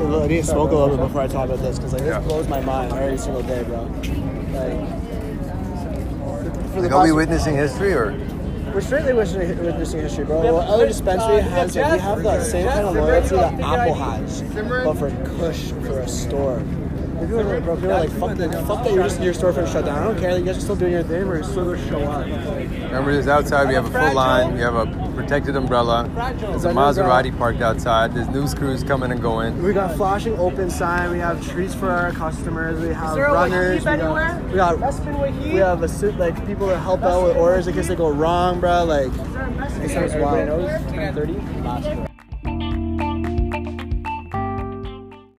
I need to smoke a little bit before I talk about this because like this Yeah. blows my mind every single day, bro. Like, for Like, are we past- witnessing history or? We're certainly witnessing, witnessing history, bro. Well, other dispensary has like, we have the same kind of loyalty that Apple has, but for Kush for a store. If People are, bro, people are like, fuck that, fuck that, you're just your store for shut down. I don't care. You guys are still doing your thing, but you're still gonna show up. Remember, this outside. We have a full line. We have a protected umbrella. There's a uh, Maserati parked outside. There's news crews coming and going. We got flashing open sign. We have treats for our customers. We have runners. We got, we got we have a suit like people that help out with orders in case they go wrong, bro. Like Is there a it sounds wild. 10:30.